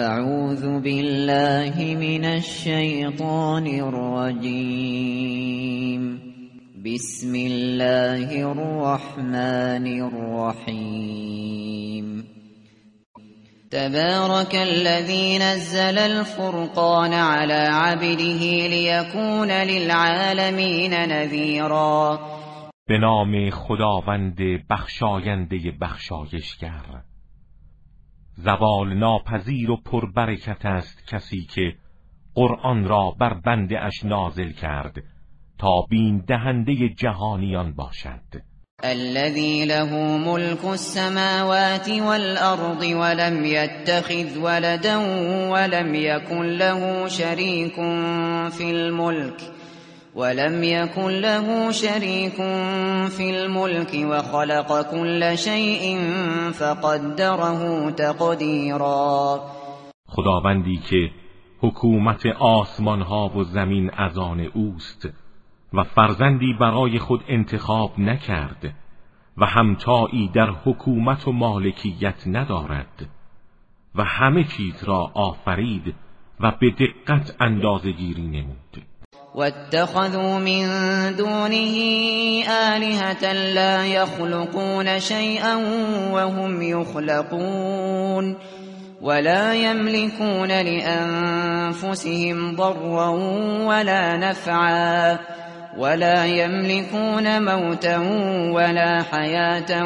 اعوذ بالله من الشیطان الرجیم بسم الله الرحمن الرحیم تبارك الذي نزل الفرقان على عبده ليكون للعالمين نذيرا. به نام خداوند بخشاینده بخشایشگر. زوال ناپذیر و پربرکت است کسی که قرآن را بر بنده اش نازل کرد تا بین دهنده جهانیان باشد. الذي له ملك السماوات والأرض ولم يتخذ ولدا ولم يكن له شريك في الملك. ولم يكن له شريك في الملك وخلق كل شيء فقدره تقديرا. خداوندی که حکومت آسمان ها و زمین از آن اوست و فرزندی برای خود انتخاب نکرد و همتایی در حکومت و مالکیت ندارد و همه چیز را آفرید و به دقت اندازه گیری نمود. واتخذوا من دونه آلهة لا يخلقون شيئا وهم يخلقون ولا يملكون لأنفسهم ضرا ولا نفعا ولا يملكون موتا ولا حياة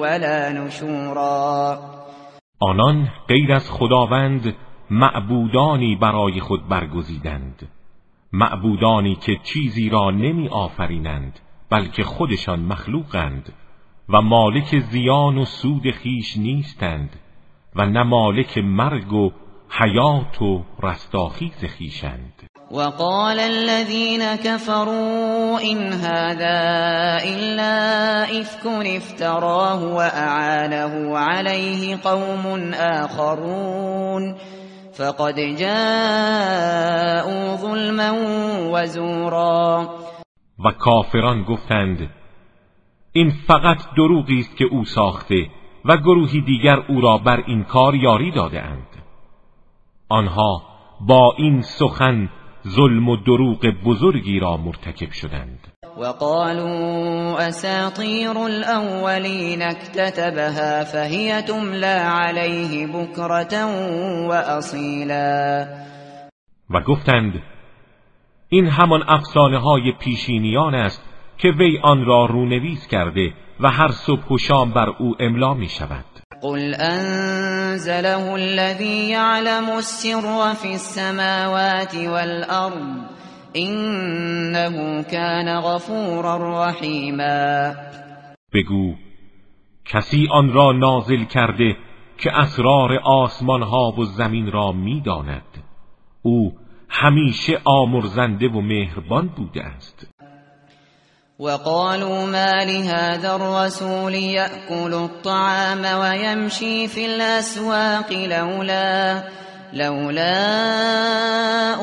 ولا نشورا. آنان غیر از خداوند معبودانی برای خود برگزیدند. معبودانی که چیزی را نمی آفرینند بلکه خودشان مخلوقند و مالک زیان و سود خیش نیستند و نه مالک مرگ و حیات و رستاخیز خیشند. وقال الذين كفروا إن هذا إلا إفك افتراه وأعانه عليه قوم آخرون. فقد جاءوا ظلما وزورا و کافران گفتند این فقط دروغی است که او ساخته و گروهی دیگر او را بر این کار یاری داده اند. آنها با این سخن ظلم و دروغ بزرگی را مرتکب شدند وقالوا اساطیر الاولین اكتتبها فهي تملا عليه بكرة واصیلا و گفتند این همان افسانه های پیشینیان است که وی آن را رونویس کرده و هر صبح و شام بر او املا می شود قل انزله الذي يعلم السر في السماوات والارض انه كان غفورا رحیما بگو کسی آن را نازل کرده که اسرار آسمان ها و زمین را می‌داند؟ او همیشه آمرزنده و مهربان بوده است. وقالوا ما لهذا الرسول يأكل الطعام ويمشي في الأسواق لولا لولا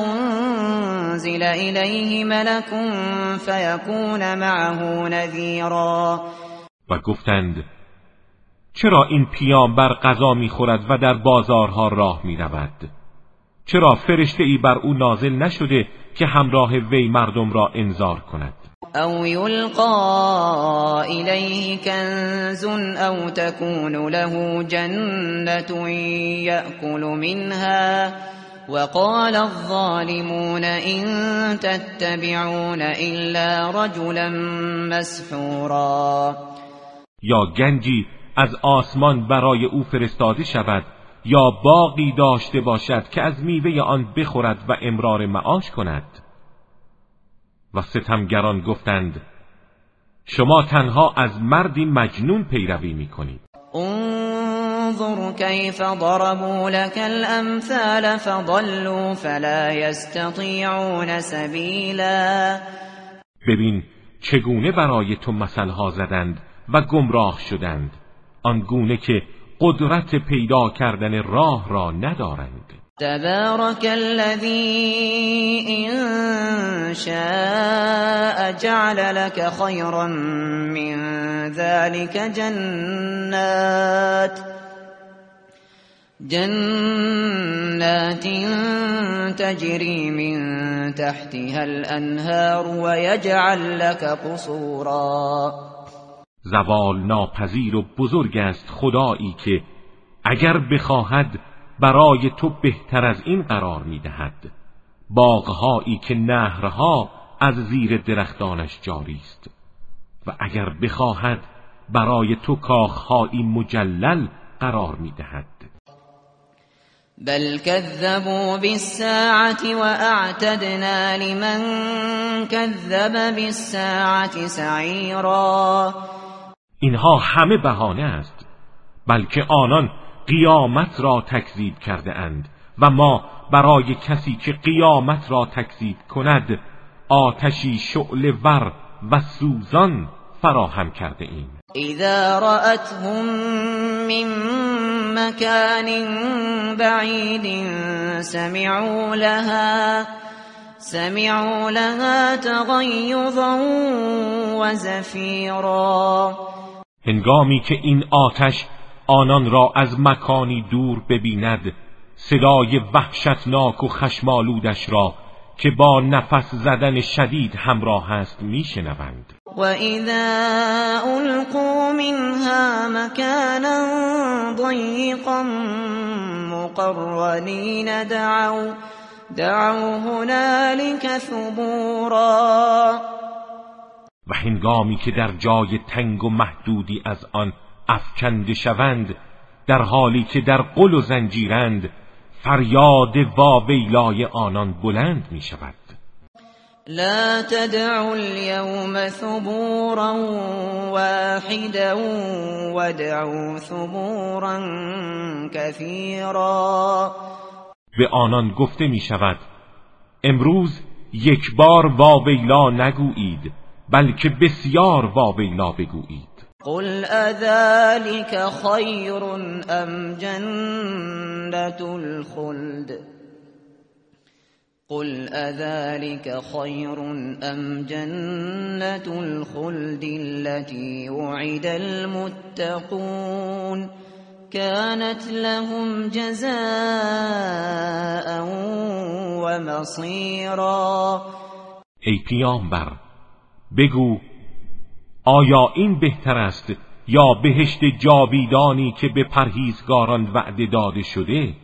أنزل إليه ملك فيكون معه نذيرا. و گفتند چرا این پیامبر غذا می‌خورد و در بازارها راه می‌رود؟ چرا فرشته ای بر او نازل نشده که همراه وی مردم را انذار کند؟ او يلقى إليه كنز او تكون له جنة يأكل منها. وقال الظالمون إن تتبعون إلا رجلا مسحورا. یا گنجی از آسمان برای او فرستاده شود یا باقی داشته باشد که از میوه آن بخورد و امرار معاش کند؟ و ستمگران گفتند شما تنها از مردی مجنون پیروی می‌کنید. انظر كيف ضربوا لك الامثال فضلوا فلا يستطيعون سبيلا ببین چگونه برای تو مثلها زدند و گمراه شدند. آنگونه که قدرت پیدا کردن راه را ندارند. تبارك الذي إن شاء جعل لك خيرا من ذلك جنات جنات تجری من تحتها الانهار ويجعل لك قصورا. زوال ناپذیر و بزرگ است خدایی که اگر بخواهد برای تو بهتر از این قرار می‌دهد. باغهایی که نهرها از زیر درختانش جاری است. و اگر بخواهد برای تو کاخهایی مجلل قرار می‌دهد. بل كذبوا بالساعة واعتدنا لمن كذب بالساعة سعیرا. اینها همه بهانه است بلکه آنان قیامت را تکذیب کرده اند و ما برای کسی که قیامت را تکذیب کند آتشی شعله ور و سوزان فراهم کرده ایم. اذا رأتهم من مكان بعید سمعوا لها سمعوا لها تغیظا و زفیرا. هنگامی که این آتش آنان را از مکانی دور ببیند صدای وحشتناک و خشمالودش را که با نفس زدن شدید همراه است میشنوند. و اذا القوا منها مكانا ضيقا مقرنين دعوا دعوا هنالك ثبورا. و هنگامی که در جای تنگ و محدودی از آن افکنده شوند در حالی که در قل و زنجیرند فریاد واویلای آنان بلند می شود لا تدعوا اليوم ثبورا واحدا ودعوا ثبورا كثيرا. به آنان گفته می شود امروز یک بار واویلا نگویید بلکه بسیار واویلا بگویید. قل اذلك خير ام جنة الخلد؟ قل اذلك خير ام جنة الخلد التي وعد المتقون؟ كانت لهم جزاء ومصيرا. ای پیامبر بگو آیا این بهتر است یا بهشت جاویدانی که به پرهیزگاران وعده داده شده؟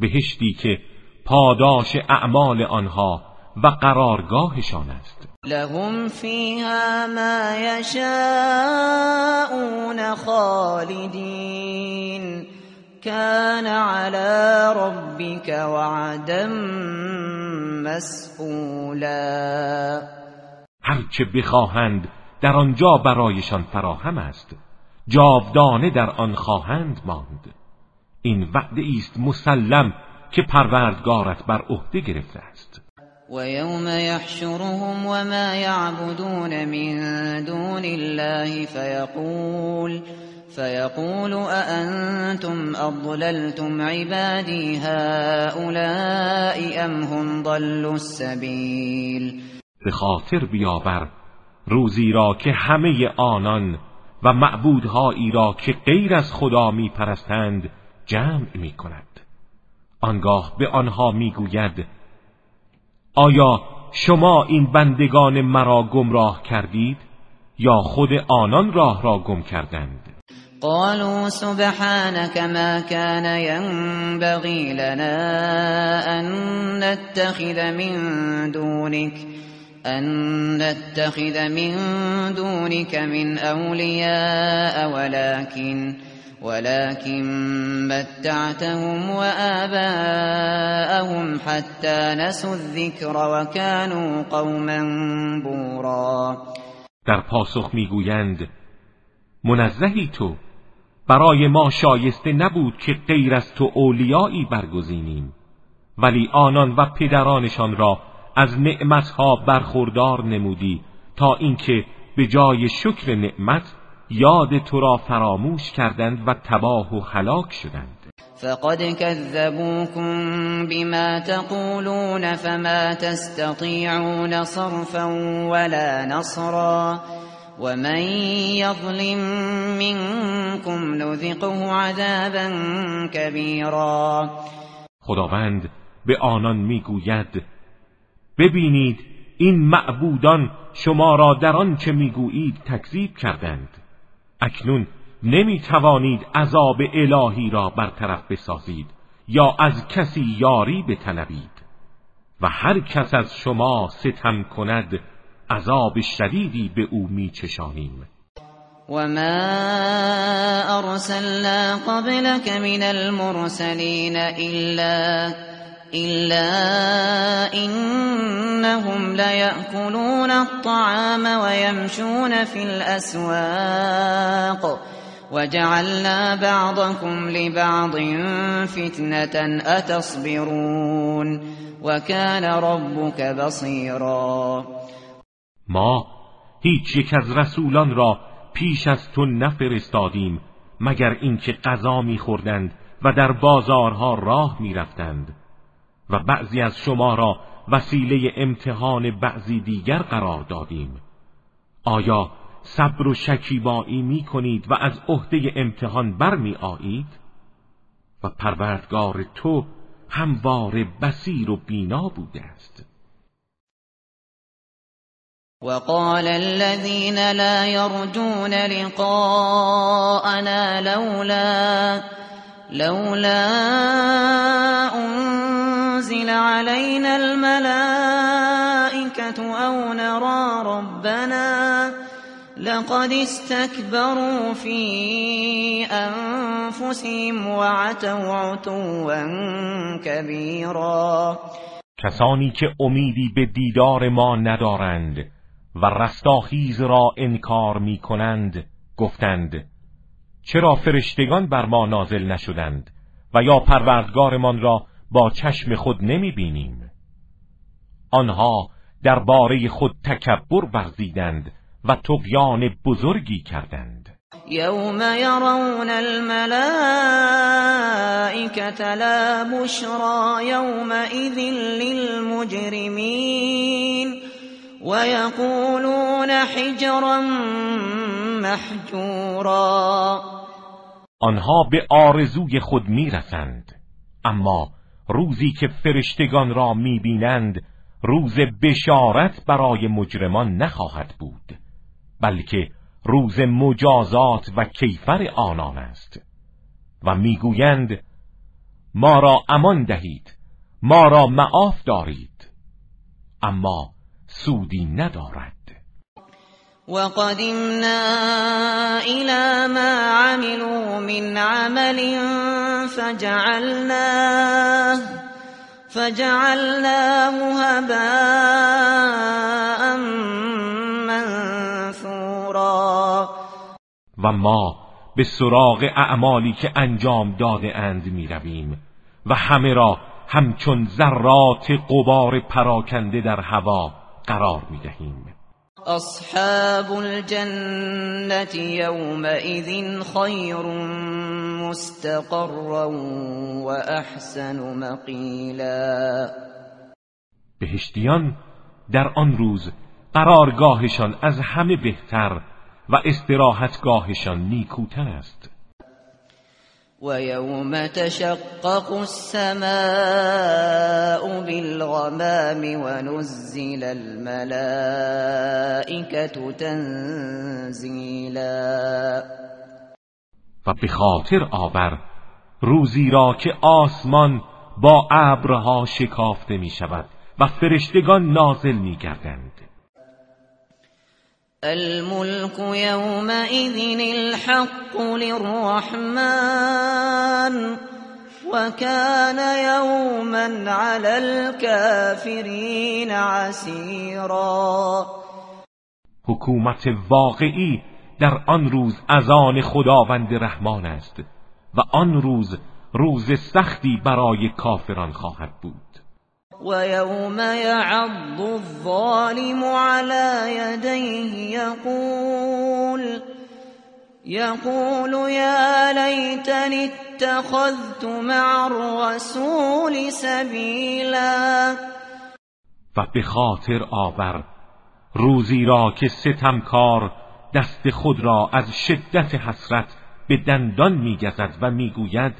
بهشتی که پاداش اعمال آنها و قرارگاهشان است. لهم فیها ما یشاءون خالدین. کان علی ربک وعدا مسئولا. هرچه بخواهند در آنجا برایشان فراهم است. جاودانه در آن خواهند ماند. این وعده است مسلم که پروردگارت بر عهده گرفته است. و یوم یحشرهم وما یعبدون من دون الله فیقول فيقول أأنتم أضللتم عبادي هؤلاء أم هم ضلوا السبيل به خاطر بیاور روزی را که همه آنان و معبودهایی را که غیر از خدا می پرستند جمع می کند آنگاه به آنها می گوید آیا شما این بندگان مرا گمراه کردید یا خود آنان راه را گم کردند؟ قالوا سبحانك ما كان ينبغي لنا أن نتخذ من دونك. أن نتخذ من دونك من أولياء ولكن ولكن متعتهم وآباءهم حتى نسوا الذكر وكانوا قوما بورا. در پاسخ می‌گویند منزهی تو برای ما شایسته نبود که غیر از تو اولیایی برگزینیم ولی آنان و پدرانشان را از نعمتها برخوردار نمودی تا اینکه به جای شکر نعمت یاد تو را فراموش کردند و تباه و هلاک شدند. فقد كذبوكم بما تقولون فما تستطيعون صرفا ولا نصرا ومن يظلم منكم نذقه عذابا كبيرا. خداوند به آنان می‌گوید ببینید این معبودان شما را در آن که می‌گویید تکذیب کردند. اکنون نمی توانید عذاب الهی را برطرف بسازید یا از کسی یاری بطلبید. و هر کس از شما ستم کند عذاب شدیدی به او میچشانیم. وما أرسلنا قبلك من المرسلين إلا إلا إنهم ليأكلون الطعام ويمشون في الأسواق. وجعلنا بعضكم لبعض فتنة أتصبرون. وكان ربك بصيرا. ما هیچ یک از رسولان را پیش از تو نفرستادیم مگر اینکه غذا میخوردند و در بازارها راه می‌رفتند. و بعضی از شما را وسیله امتحان بعضی دیگر قرار دادیم. آیا صبر و شکیبایی می کنید و از عهده امتحان برمی آیید و پروردگار تو هموار بسیر و بینا بوده است. وقال الذين لا يرجون لقاءنا لولا لولا علينا الملائكة أو نرى ربنا لقد استكبروا في أنفسهم وعتوا عتوا كبيرا. کسانی که امیدی به دیدار ما ندارند و رستاخیز را انکار می کنند گفتند چرا فرشتگان بر ما نازل نشدند و یا پروردگارمان را با چشم خود نمی بینیم آنها درباره خود تکبر ورزیدند و تقیان بزرگی کردند. یوم یرون الملائکت لا بشرا یومئذ للمجرمین ويقولون حجرا محجورا. آنها به آرزوی خود می‌رسند اما روزی که فرشتگان را می‌بینند روز بشارت برای مجرمان نخواهد بود بلکه روز مجازات و کیفر آنان است. و می‌گویند ما را امان دهید ما را معاف دارید اما سودی ندارد. وقدمنا الى ما عملوا من عمل فجعلناه فجعلناه هباء منثورا. و ما به سراغ اعمالی که انجام داده اند می رویم و همه را همچون ذرات قبار پراکنده در هوا قرار می دهیم اصحاب الجنة يومئذ خیر مستقرا و احسن مقیلا بهشتیان در آن روز قرارگاهشان از همه بهتر و استراحتگاهشان نیکوتر است. ويوم تشقق السماء بالغمام ونزل الملائكة تنزیلا و به خاطر آور روزی را که آسمان با ابرها شکافته می شود و فرشتگان نازل می گردند الملك يومئذ الحق للرحمن وكان يوما على الكافرين عسيرا. حکومت واقعی در آن روز از آن خداوند رحمان است و آن روز روز سختی برای کافران خواهد بود. ويوم يعض الظالم على يديه يقول يقول يا ليتني اتخذت مع الرسول سبیلا و به خاطر آور روزی را که ستمکار دست خود را از شدت حسرت به دندان میگزد و می‌گوید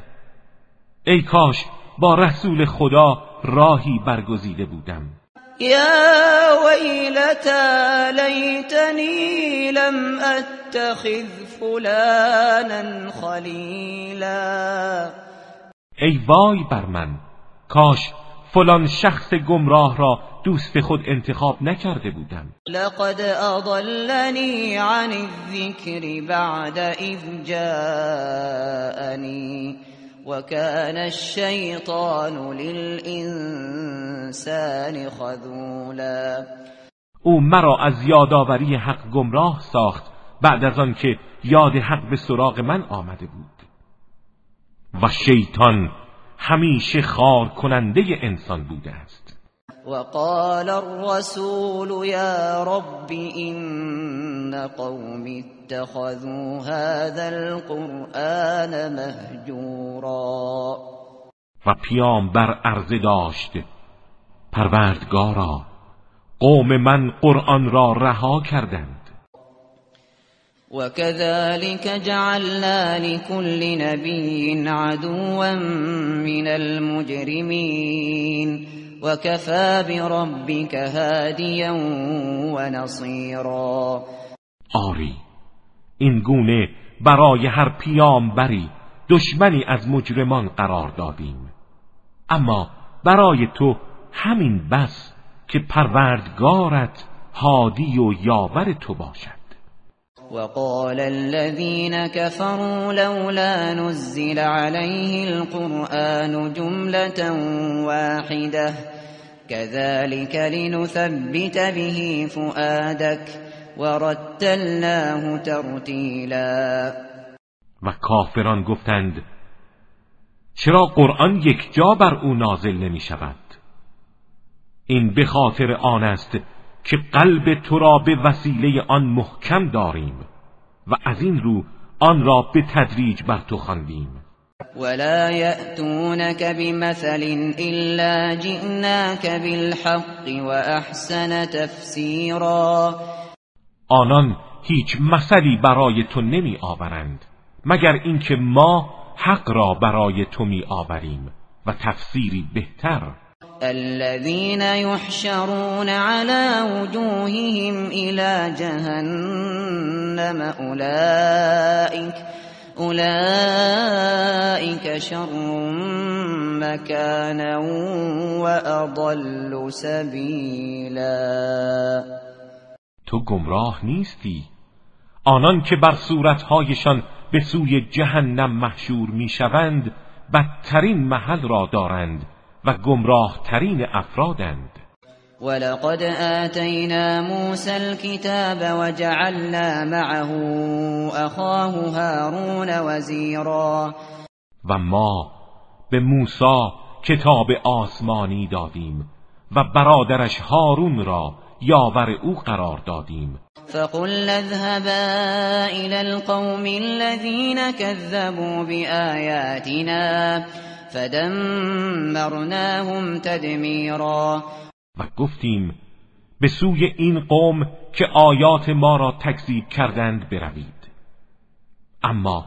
ای کاش با رسول خدا راهی برگزیده بودم. یا ویلتا لیتنی لم اتخذ فلانا خلیلا. ای وای بر من کاش فلان شخص گمراه را دوست خود انتخاب نکرده بودم. لقد اضلنی عن الذکر بعد اذ جاءنی. وكان الشیطان للانسان خذولا. او مرا از یادآوری حق گمراه ساخت بعد از آن که یاد حق به سراغ من آمده بود. و شیطان همیشه خار کننده انسان بوده است. وقال الرسول يا رب إن قوم اتخذوا هذا القرآن مهجورا. و پیامبر عرضه داشت پروردگارا قوم من قرآن را رها کردند. وكذلك جعلنا لكل نبي عدوا من المجرمين. وكفى بربك هاديا ونصيرا. آری این گونه برای هر پیامبری دشمنی از مجرمان قرار دادیم. اما برای تو همین بس که پروردگارت هادی و یاور تو باشد. وقال الذين كفروا لولا نزل عليه القرآن جملة واحدة. كذلك لنثبت به فؤادك ورتلناه ترتیلا و کافران گفتند چرا قرآن یک جا بر او نازل نمی شود این به خاطر آن است که قلب تو را به وسیله آن محکم داریم و از این رو آن را به تدریج بر تو خواندیم. ولا يأتونك بمثل إلا جئناك بالحق وأحسن تفسیرا آنان هیچ مثلی برای تو نمی آورند مگر اینکه ما حق را برای تو می آوریم و تفسیری بهتر. الذين يحشرون على وجوههم إلى جهنم أولئك أولئك شر مكانا وأضل سبيلا. تو گمراه نیستی. آنان که بر صورتهایشان به سوی جهنم محشور می‌شوند بدترین محل را دارند و گمراه ترین افرادند. ولقد آتینا موسى الكتاب وجعلنا معه اخاه هارون وزیرا و ما به موسی کتاب آسمانی دادیم و برادرش هارون را یاور او قرار دادیم. فقل اذهبا الى القوم الذين كذبوا بآياتنا فدمرناهم تدمیرا و گفتیم به سوی این قوم که آیات ما را تکذیب کردند بروید. اما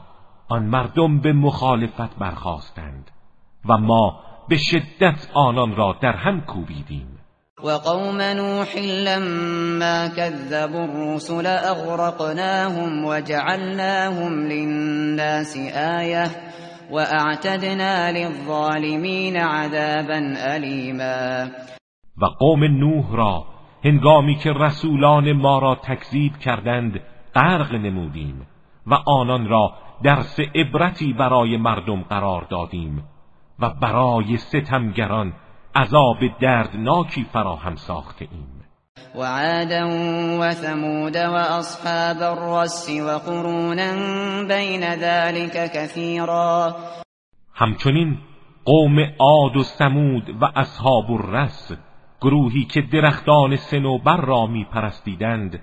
آن مردم به مخالفت برخواستند و ما به شدت آنان را در هم کوبیدیم. وقوم نوح لما كذبوا الرسل اغرقناهم وجعلناهم للناس آیه واعتدنا للظالمین عذابا الیما و قوم نوح را هنگامی که رسولان ما را تکذیب کردند غرق نمودیم و آنان را درس عبرتی برای مردم قرار دادیم و برای ستمگران عذاب دردناکی فراهم ساخته ایم وعادا وثمود واصحاب الرس وقرونا بین ذلك كثيرا. همچنین قوم عاد و ثمود و اصحاب الرس گروهی که درختان سنوبر را می پرستیدند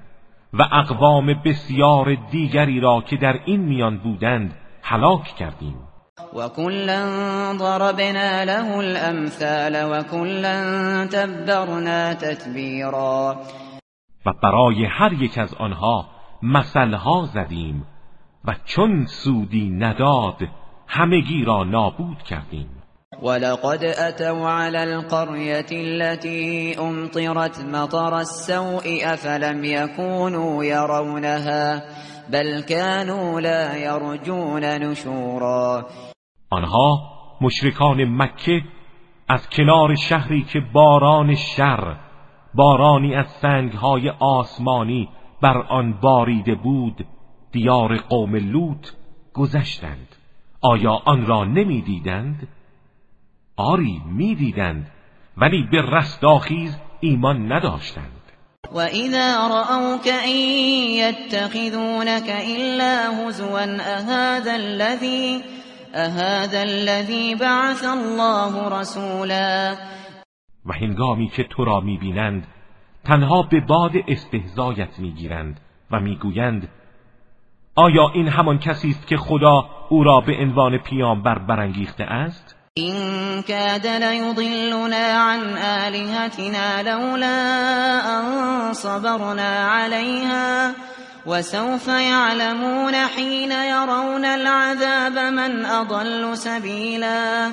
و اقوام بسیار دیگری را که در این میان بودند هلاک کردیم. وكلا ضربنا له الامثال وكلا تبرنا تتبیرا و برای هر یک از آنها مثلها زدیم و چون سودی نداد همگی را نابود کردیم. ولقد أتوا على القرية التي أمطرت مطر السوء أفلم يكونوا يرونها بل كانوا لا يرجون نشورا. آنها مشرکان مکه از کنار شهری که باران شر بارانی از سنگهای آسمانی بر آن باریده بود دیار قوم لوط گذشتند. آیا آن را نمی‌دیدند؟ آری می‌دیدند ولی به رستاخیز ایمان نداشتند. و اذا رأوك ان يتخذونك الا هزوا اهذا الذي اهذا الذي بعث الله رسولا. و هنگامی که تو را می‌بینند تنها به باد استهزایت می‌گیرند و می‌گویند آیا این همان کسی است که خدا او را به عنوان پیامبر برانگیخته است؟ این کاد لیضلنا عن آلهتنا لولا ان صبرنا عليها وسوف يعلمون حين يرون العذاب من اضل سبیلا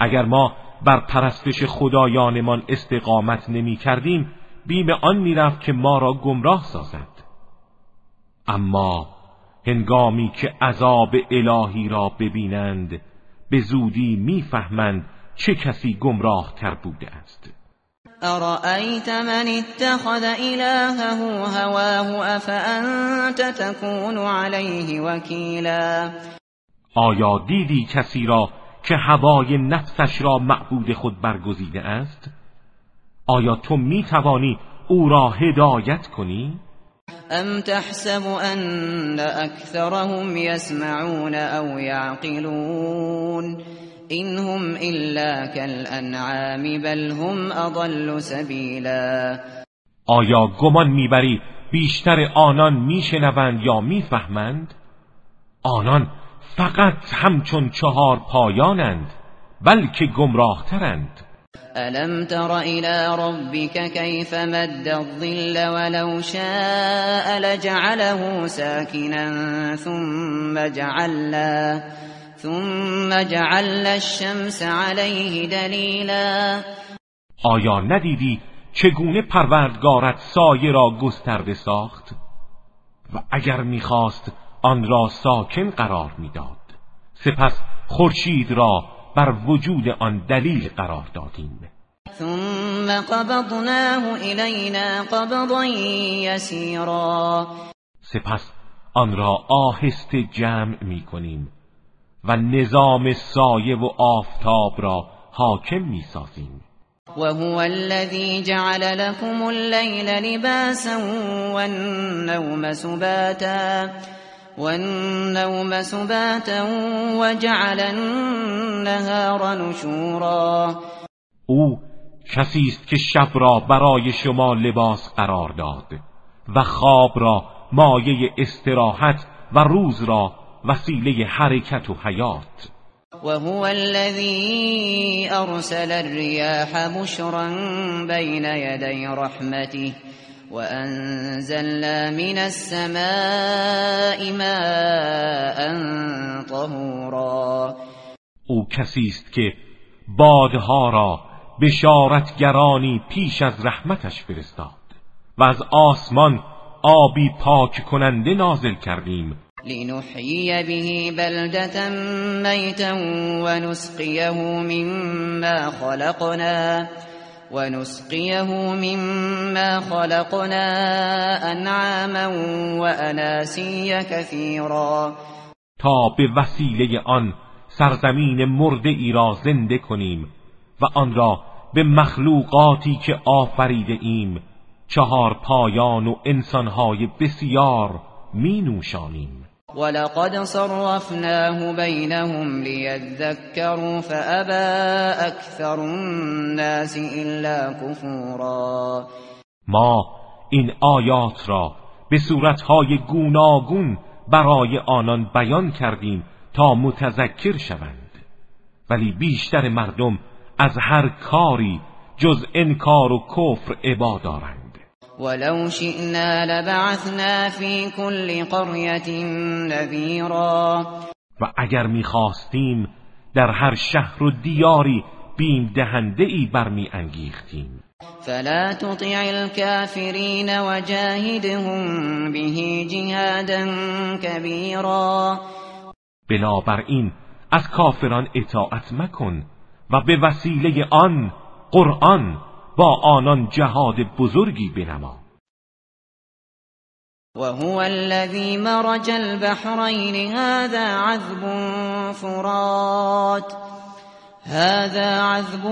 اگر ما بر پرستش خدایانمان استقامت نمی کردیم بیم آن می‌رفت که ما را گمراه سازد. اما هنگامی که عذاب الهی را ببینند به زودی می‌فهمند چه کسی گمراه تر بوده است. ارأیت من اتخذ الهه هواه افانت تكون علیه وکیلا آیا دیدی کسی را که هوای نفسش را معبود خود برگزیده است؟ آیا تو می توانی او را هدایت کنی؟ ام تحسب ان اكثرهم يسمعون او يعقلون هم الا كالانعام بل هم اضل سبیلا آیا گمان می‌بری بیشتر آنان میشنوند یا می‌فهمند؟ آنان فقط همچون چهار پایانند بلکه گمراهترند. ألم تر إلى ربك كيف مد الظل ولو شاء لجعله ساكنا ثم جعلنا ثم جعلنا الشمس عليه دلیلا آیا ندیدی چگونه پروردگارت سایه را گسترده ساخت؟ و اگر می‌خواست آن را ساکن قرار می‌داد سپس خورشید را بر وجود آن دلیل قرار دادیم. ثم قبضناه الینا قبضا یسیرا سپس آن را آهسته جمع می کنیم و نظام سایه و آفتاب را حاکم می سازیم. وهو الذي جعل لكم الليل لباسا والنوم سباتا. والنوم سباتا وجعل النهار نشورا. او کسی است که شب را برای شما لباس قرار داد و خواب را مایه استراحت و روز را وسیله حرکت و حیات. وهو الذي ارسل الرياح بشرا بين يدي رحمته. وأنزلنا من السماء ماء طهورا. او کسی است که بادها را بشارتگرانی پیش از رحمتش فرستاد و از آسمان آبی پاک کننده نازل کردیم. لنحیی به بلدتا میتا و نسقیه مما خلقنا. ونسقيه مما خلقنا انعاما واناسيا كثيرا. تا به وسیله آن سرزمین مرده ای را زنده کنیم و آن را به مخلوقاتی که آفریده ایم چهار پایان و انسانهای بسیار می نوشانیم ولقد صرفناه بينهم ليذكروا فأبى أكثر الناس إلا كفورا. ما این آیات را به صورتهای گوناگون برای آنان بیان کردیم تا متذکر شوند. ولی بیشتر مردم از هر کاری جز انکار و کفر عبا دارند. ولو شئنا لبعثنا في كل قرية نذيرا. و اگر می‌خواستیم در هر شهر و دیاری بیم دهنده ای برمی انگیختیم فلا تطع الكافرین وجاهدهم به جهادا کبیرا بنابراین از کافران اطاعت مکن و به وسیله آن قرآن با آنان جهاد بزرگی بنما. وهو الذي مرج البحرين هذا عذب فرات. هذا عذب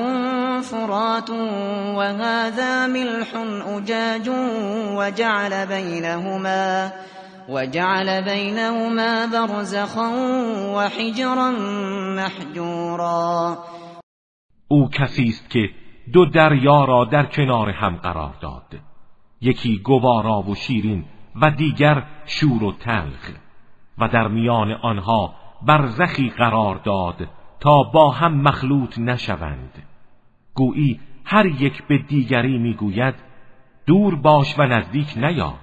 فرات وهذا ملح أجاج وجعل بينهما وجعل بينهما برزخا وحجرا محجورا. او کسی است که دو دریا را در کنار هم قرار داد. یکی گوارا و شیرین و دیگر شور و تلخ. و در میان آنها برزخی قرار داد تا با هم مخلوط نشوند. گویی هر یک به دیگری می‌گوید دور باش و نزدیک نیا.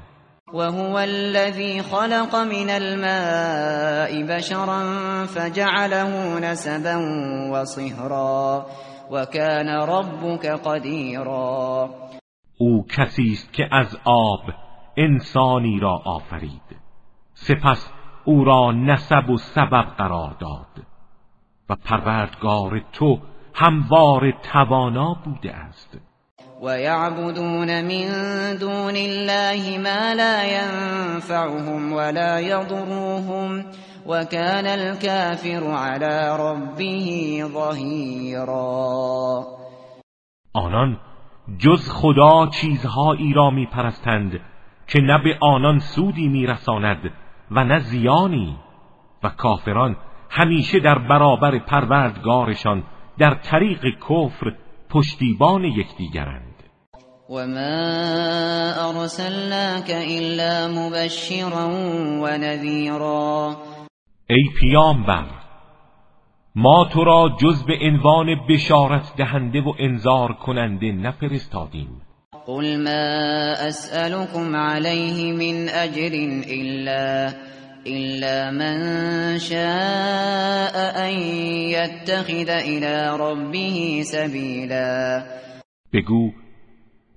وهو الذي خلق من الماء بشرا فجعله نسبا وصهرا وكان ربك قديرا. او کسی است که از آب انسانی را آفرید. سپس او را نسب و سبب قرار داد. و پروردگار تو هموار توانا بوده است. و یعبدون من دون الله ما لا ينفعهم ولا يضرهم. وكان الكافر على ربه ظهیرا آنان جز خدا چیزهایی را میپرستند که نه به آنان سودی میرساند و نه زیانی. و کافران همیشه در برابر پروردگارشان در طریق کفر پشتیبان یکدیگرند. و ما ارسلناک الا مبشرا و نذیرا ای پیامبر ما تو را جز به عنوان بشارت دهنده و انذار کننده نفرستادیم. قل ما اسألكم عليه من اجر الا إلا من شاء أن يتخذ إلى ربه سبیلا بگو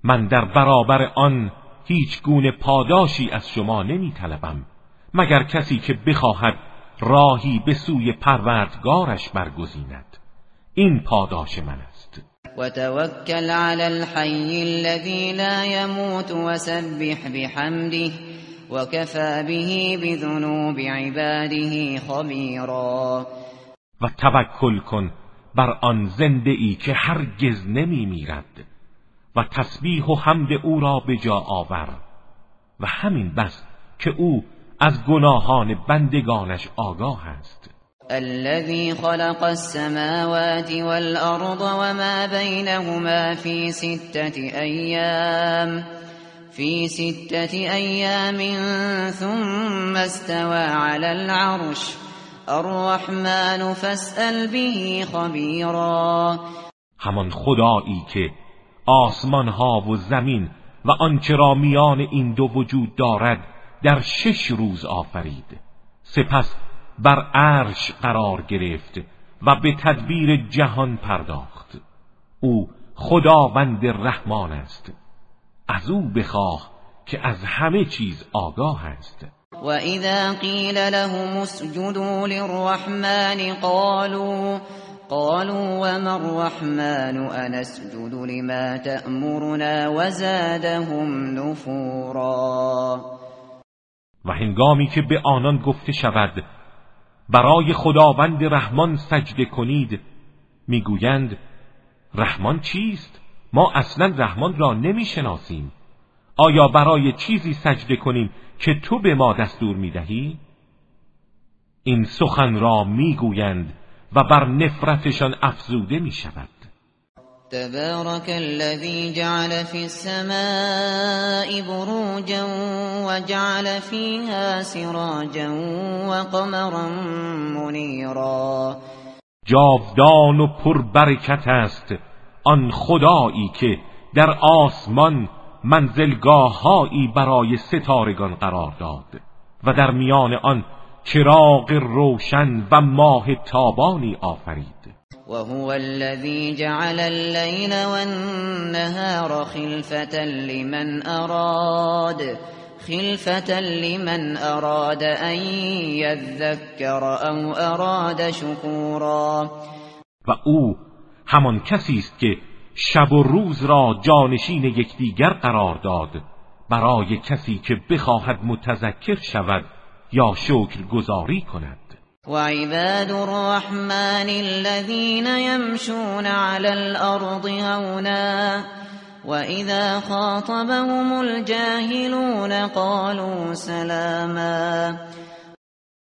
من در برابر آن هیچ گونه پاداشی از شما نمی طلبم مگر کسی که بخواهد راهی به سوی پروردگارش برگزیند. این پاداش من است. و توکل علی الحی الذی لا يموت وسبح بحمده وكفى به بذنوب عباده خبیرا. و توکل کن بر آن زنده ای که هرگز نمی میرد و تسبیح و حمد او را به جا آور و همین بس که او از گناهان بندگانش آگاه است. الذي خلق السماوات والأرض وما بينهما في ستة أيام في ستة أيام ثم استوى على العرش. الرحمن فاسأل به خبيرا. همان خدایی که آسمان ها و زمین و آنچه را میان این دو وجود دارد در شش روز آفرید. سپس بر عرش قرار گرفت و به تدبیر جهان پرداخت. او خداوند رحمان است. از او بخواه که از همه چیز آگاه است. و اذا قیل لهم اسجدوا للرحمن قالوا قالوا وما الرحمن انسجد لما تأمرنا وزادهم نفورا. و هنگامی که به آنان گفته شود برای خداوند رحمان سجده کنید می‌گویند رحمان چیست؟ ما اصلا رحمان را نمی‌شناسیم. آیا برای چیزی سجده کنیم که تو به ما دستور می‌دهی؟ این سخن را می‌گویند و بر نفرتشان افزوده می شود تبارك الذي جعل في السماء بروجا وجعل فيها سراجا وقمرا منيرا. جاودان و پربرکت است آن خدایی که در آسمان منزلگاههایی برای ستارگان قرار داد و در میان آن چراغ روشن و ماه تابانی آفرید. وهو الذي جعل الليل والنهار خلفة لمن أراد خلفة لمن أراد أن يذكر أو أراد شكورا. و او همان کسی است که شب و روز را جانشین یکدیگر قرار داد. برای کسی که بخواهد متذکر شود یا شکر گذاری کند. وعباد الرحمن الذين يمشون على الأرض هونا وإذا خاطبهم الجاهلون قالوا سلاما.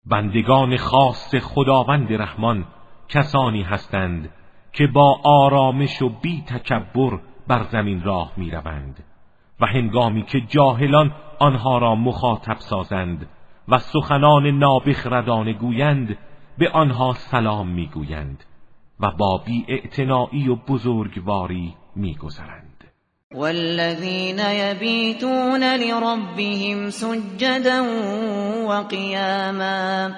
بندگان خاص خداوند رحمان کسانی هستند که با آرامش و بی تکبر بر زمین راه می روند و هنگامی که جاهلان آنها را مخاطب سازند و سخنان نابخردانه گویند به آنها سلام می‌گویند و با بی و بزرگواری میگذرند. والذین یبیتون لربهم سجدا و قیاما.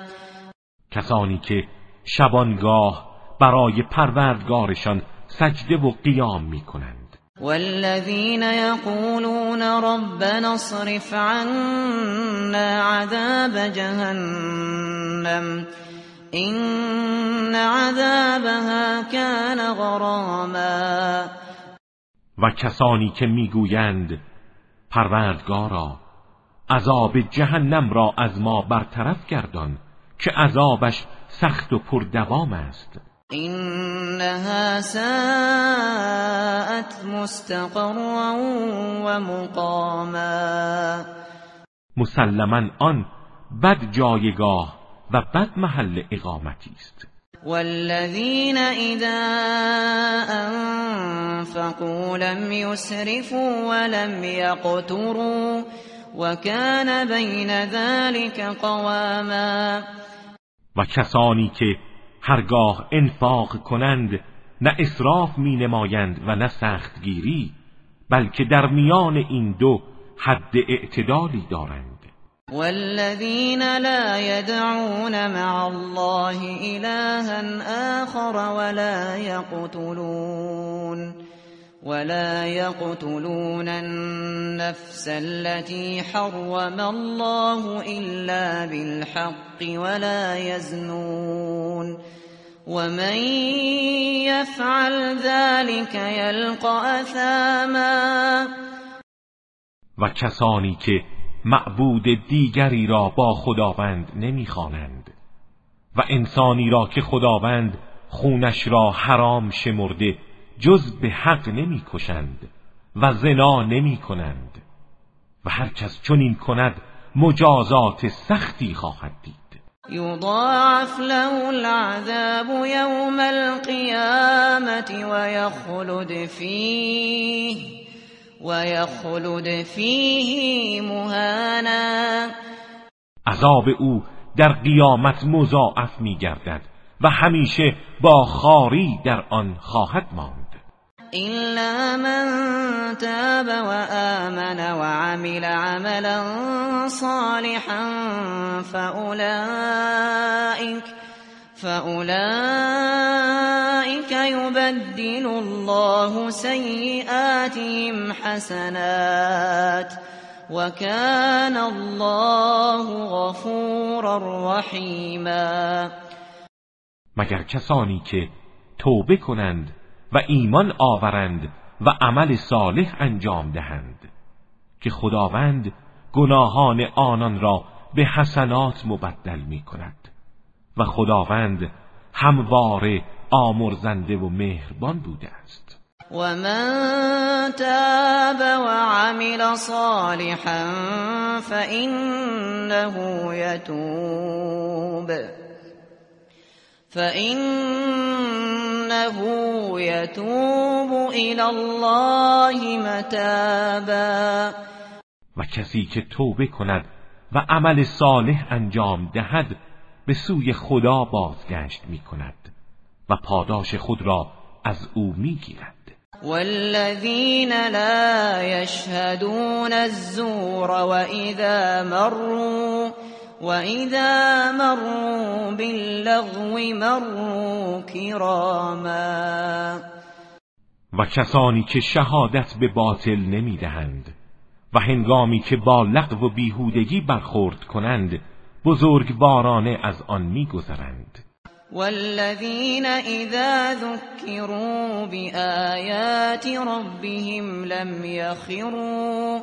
کسانی که شبانگاه برای پروردگارشان سجده و قیام می‌کنند. والذين يقولون ربنا اصرف عنا عذاب جهنم إن عذابها كان غراما. و کسانی که می‌گویند پروردگارا عذاب جهنم را از ما برطرف گردان که عذابش سخت و پردوام است. إنها ساءت مستقرا ومقاما مسلما آن بد جایگاه و بد محل اقامتی است. والذین اذا انفقوا لم يسرفوا ولم يقتروا وكان بين ذلك قواما. و کسانی که هرگاه انفاق کنند نه اصراف می نمایند و نه سختگیری بلکه در میان این دو حد اعتدالی دارند. والذین لا يدعون مع الله إلها آخر ولا يقتلون ولا يقتلون النفس التي حرم الله إلا بالحق ولا يزنون ومن يفعل ذلك يلقى اثاما و کسانی که معبود دیگری را با خداوند نمی‌خوانند و انسانی را که خداوند خونش را حرام شمرده جز به حق نمی کشند و زنا نمی کنند و هر کس چنین کند مجازات سختی خواهد دید. یضاعف له العذاب و یخلد فیه و یخلد فیه مهانا. عذاب او در قیامت مضاعف می گردد و همیشه با خاری در آن خواهد ماند. إلا من تاب وآمن وعمل عملا صالحا فأولئك فأولئك يبدل الله سيئاتهم حسنات وكان الله غفورا رحيما مگر کسانی که توبه کنند و ایمان آورند و عمل صالح انجام دهند که خداوند گناهان آنان را به حسنات مبدل می کند و خداوند همواره آمرزنده و مهربان بوده است. و من تاب و عمل صالحا فإنه يتوب فإنه يتوب إلى الله متابا. و کسی که توبه کند و عمل صالح انجام دهد به سوی خدا بازگشت می کند و پاداش خود را از او می گیرد والذین لا يشهدون الزور وإذا مروا وإذا مروا باللغو مروا كراما و کسانی که شهادت به باطل نمی‌دهند و هنگامی که با لغو و بیهودگی برخورد کنند بزرگ بارانه از آن میگذرند. والذین اذا ذکروا بآیات ربهم لم یخروا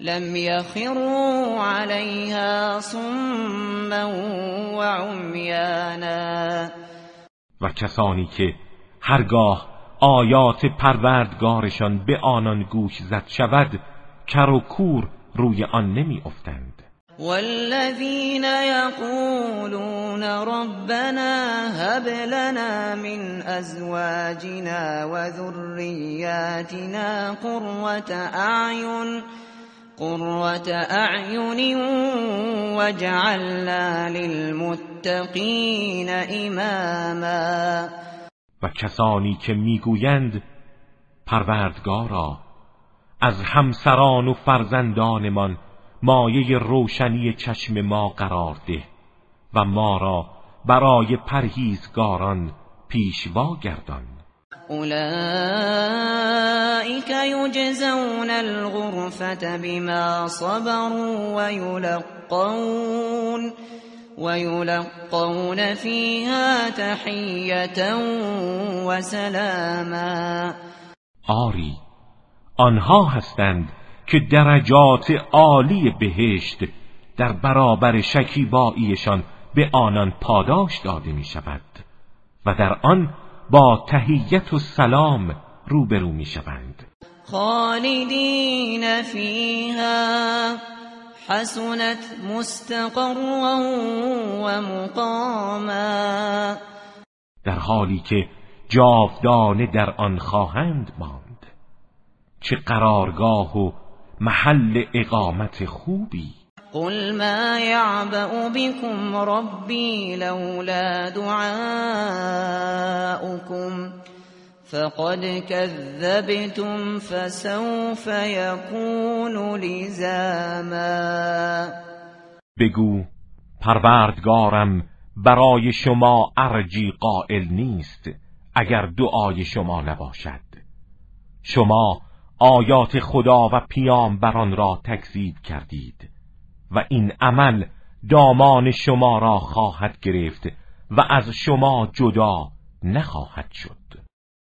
لم يخروا عليها صما وعميانا. و کسانی که هرگاه آیات پروردگارشان به آنان گوش زد شود کر و کور روی آن نمی افتند. والذین یقولون ربنا هب لنا من ازواجنا وذرياتنا قرة اعین. قرة اعین وجعلنا للمتقین اماما و کسانی که می‌گویند پروردگارا از همسران و فرزندانمان مایه روشنی چشم ما قرار ده و ما را برای پرهیزگاران پیشوا گردان. اولئك یجزون الغرفة بما صبروا ويلقون ويلقون فيها تحية وسلاما. آری آنها هستند که درجات عالی بهشت در برابر شکیباییشان به آنان پاداش داده می شود و در آن با تهیت و سلام روبرو می شوند خالدین فیها حسنت مستقرا و مقاما. در حالی که جاودانه در آن خواهند ماند. چه قرارگاه و محل اقامت خوبی. قل ما يعبأ بكم ربي لولا دعاؤكم فقد كذبتم فسوف يكون لزاما بگو پروردگارم برای شما ارجی قائل نیست اگر دعای شما نباشد. شما آیات خدا و بران را تکذیب کردید. و این عمل دامان شما را خواهد گرفت و از شما جدا نخواهد شد.